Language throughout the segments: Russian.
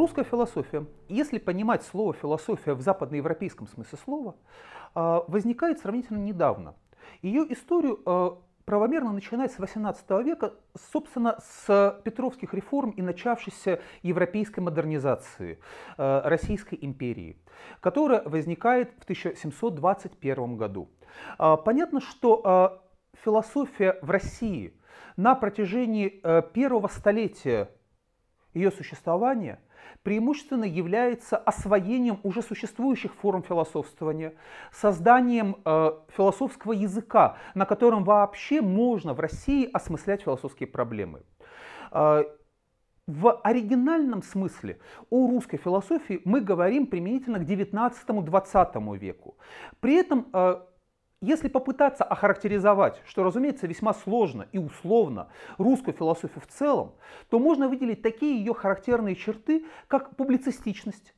русская философия, если понимать слово философия в западноевропейском смысле слова, а, возникает сравнительно недавно. Ее историю а, правомерно начинает с XVIII века, собственно, с Петровских реформ и начавшейся европейской модернизации а, Российской империи, которая возникает в 1721 году. Понятно, что философия в России на протяжении первого столетия ее существования – преимущественно является освоением уже существующих форм философствования, созданием э, философского языка, на котором вообще можно в России осмыслять философские проблемы. Э, в оригинальном смысле о русской философии мы говорим применительно к XIX-XX веку. При этом э, если попытаться охарактеризовать, что, разумеется, весьма сложно и условно, русскую философию в целом, то можно выделить такие ее характерные черты, как публицистичность.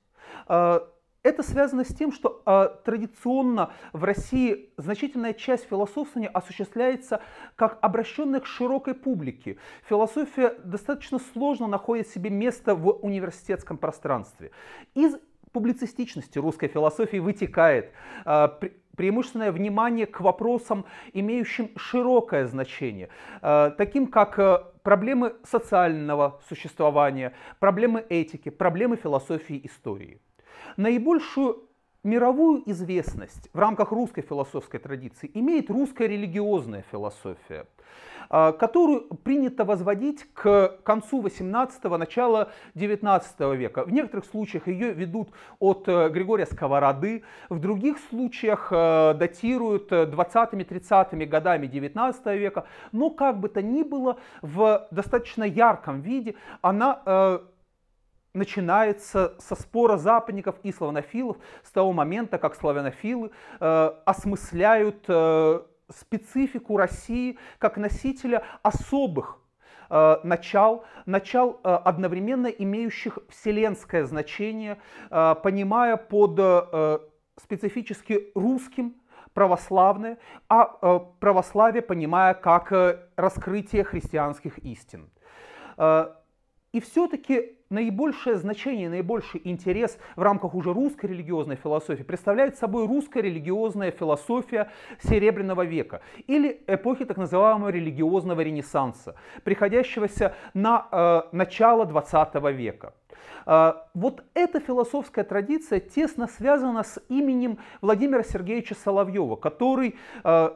А, это связано с тем, что э, традиционно в России значительная часть философствования осуществляется как обращенная к широкой публике. Философия достаточно сложно находит себе место в университетском пространстве. Из публицистичности русской философии вытекает э, преимущественное внимание к вопросам, имеющим широкое значение, э, таким как э, проблемы социального существования, проблемы этики, проблемы философии истории. Наибольшую мировую известность в рамках русской философской традиции имеет русская религиозная философия – а, которую принято возводить к концу 18-го, начала 19 века. В некоторых случаях ее ведут от э, Григория Сковороды, в других случаях э, датируют 20-30-ми годами 19 века, но как бы то ни было, в достаточно ярком виде она э, начинается со спора западников и славянофилов с того момента, как славянофилы э, осмысляют э, специфику России как носителя особых э, начал, начал э, одновременно имеющих вселенское значение, э, понимая под специфически русским православное, а православие понимая как раскрытие христианских истин. И все-таки наибольшее значение, наибольший интерес в рамках уже русской религиозной философии представляет собой русская религиозная философия Серебряного века или эпохи так называемого религиозного ренессанса, приходящегося на э, начало 20 века. Э, вот эта философская традиция тесно связана с именем Владимира Сергеевича Соловьева, который э,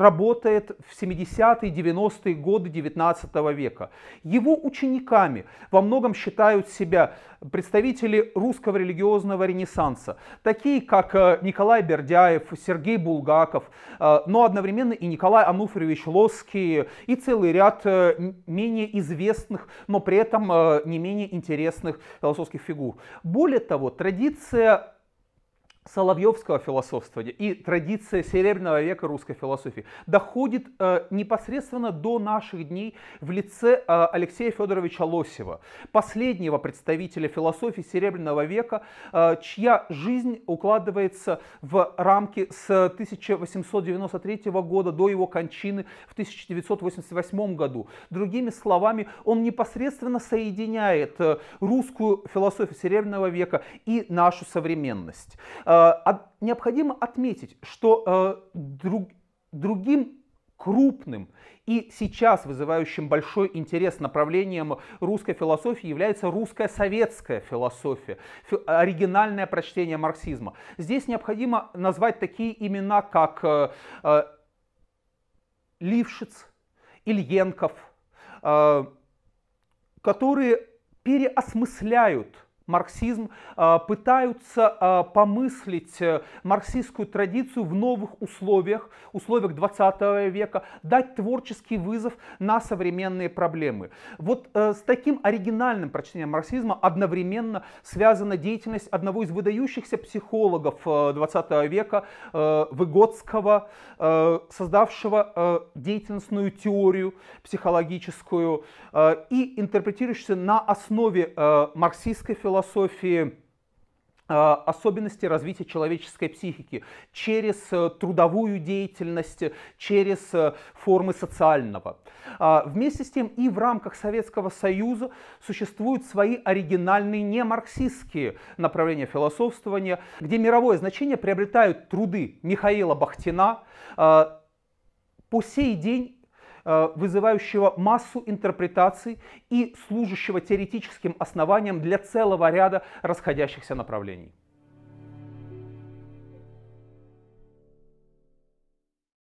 работает в 70-е, 90-е годы 19 века. Его учениками во многом считают себя представители русского религиозного ренессанса, такие как э, Николай Бердяев, Сергей Булгаков, э, но одновременно и Николай Ануфриевич Лосский и целый ряд э, менее известных, но при этом не менее интересных философских фигур. Более того, традиция Соловьевского философствования и традиция Серебряного века русской философии доходит э, непосредственно до наших дней в лице э, Алексея Федоровича Лосева, последнего представителя философии Серебряного века, э, чья жизнь укладывается в рамки с 1893 года до его кончины в 1988 году. Другими словами, он непосредственно соединяет э, русскую философию Серебряного века и нашу современность. Э, Э, необходимо отметить, что э, друг, другим крупным и сейчас вызывающим большой интерес направлением русской философии является русская советская философия, оригинальное прочтение марксизма. Здесь необходимо назвать такие имена, как э, Лившиц, Ильенков, которые переосмысляют марксизм, а, пытаются а, помыслить э, марксистскую традицию в новых условиях, условиях 20 века, дать творческий вызов на современные проблемы. Вот э, с таким оригинальным прочтением марксизма одновременно связана деятельность одного из выдающихся психологов 20 э, века, Выгодского, создавшего деятельностную теорию психологическую и интерпретирующуюся на основе марксистской философии философии особенности развития человеческой психики через трудовую деятельность, через формы социального. Вместе с тем и в рамках Советского Союза существуют свои оригинальные немарксистские направления философствования, где мировое значение приобретают труды Михаила Бахтина, по сей день Э, вызывающего массу интерпретаций и служащего теоретическим основанием для целого ряда расходящихся направлений.